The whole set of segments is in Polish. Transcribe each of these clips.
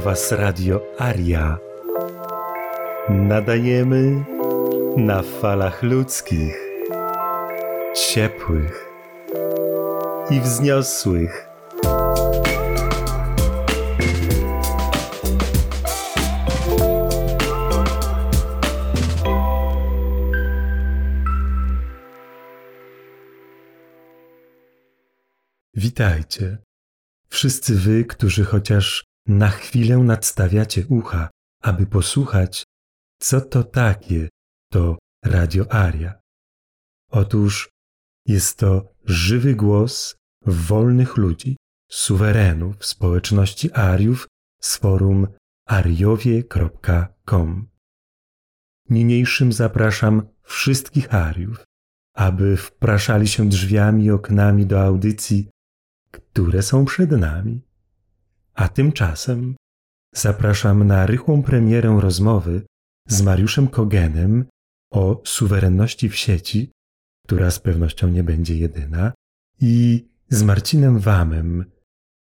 Was Radio Aria. Nadajemy na falach ludzkich, ciepłych i wzniosłych. Witajcie, wszyscy wy, którzy chociaż na chwilę nadstawiacie ucha, aby posłuchać, co to takie to Radio Aria. Otóż jest to żywy głos wolnych ludzi, suwerenów społeczności Ariów z forum ariowie.com. Niniejszym zapraszam wszystkich Ariów, aby wpraszali się drzwiami i oknami do audycji, które są przed nami. A tymczasem zapraszam na rychłą premierę rozmowy z Mariuszem Kogenem o suwerenności w sieci, która z pewnością nie będzie jedyna, i z Marcinem Wamem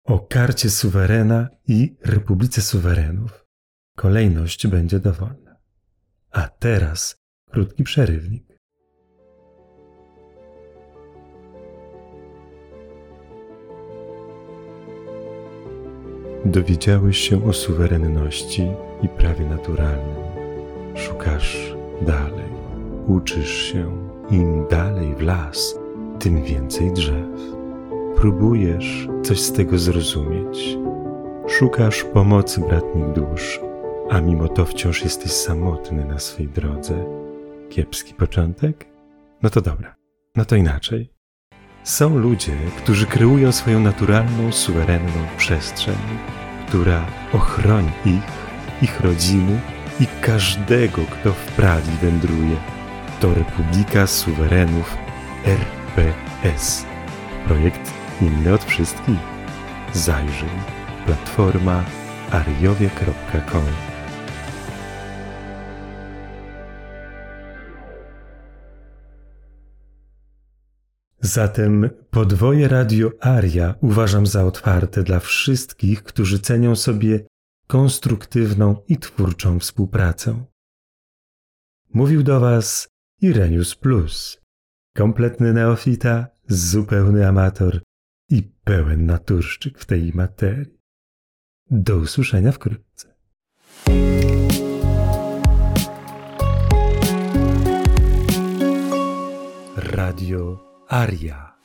o karcie suwerena i Republice Suwerenów. Kolejność będzie dowolna. A teraz krótki przerywnik. Dowiedziałeś się o suwerenności i prawie naturalnym. Szukasz dalej, uczysz się. Im dalej w las, tym więcej drzew. Próbujesz coś z tego zrozumieć. Szukasz pomocy bratnich dusz, a mimo to wciąż jesteś samotny na swej drodze. Kiepski początek? No to dobra, no to inaczej. Są ludzie, którzy kreują swoją naturalną, suwerenną przestrzeń, która ochroni ich, ich rodziny i każdego, kto w prawi wędruje. To Republika Suwerenów RPS. Projekt inny od wszystkich. Zajrzyj. Platforma ariowie.com Zatem podwoje Radio Aria uważam za otwarte dla wszystkich, którzy cenią sobie konstruktywną i twórczą współpracę. Mówił do Was Irenius Plus, kompletny neofita, zupełny amator i pełen naturszczyk w tej materii. Do usłyszenia wkrótce. Radio Aria.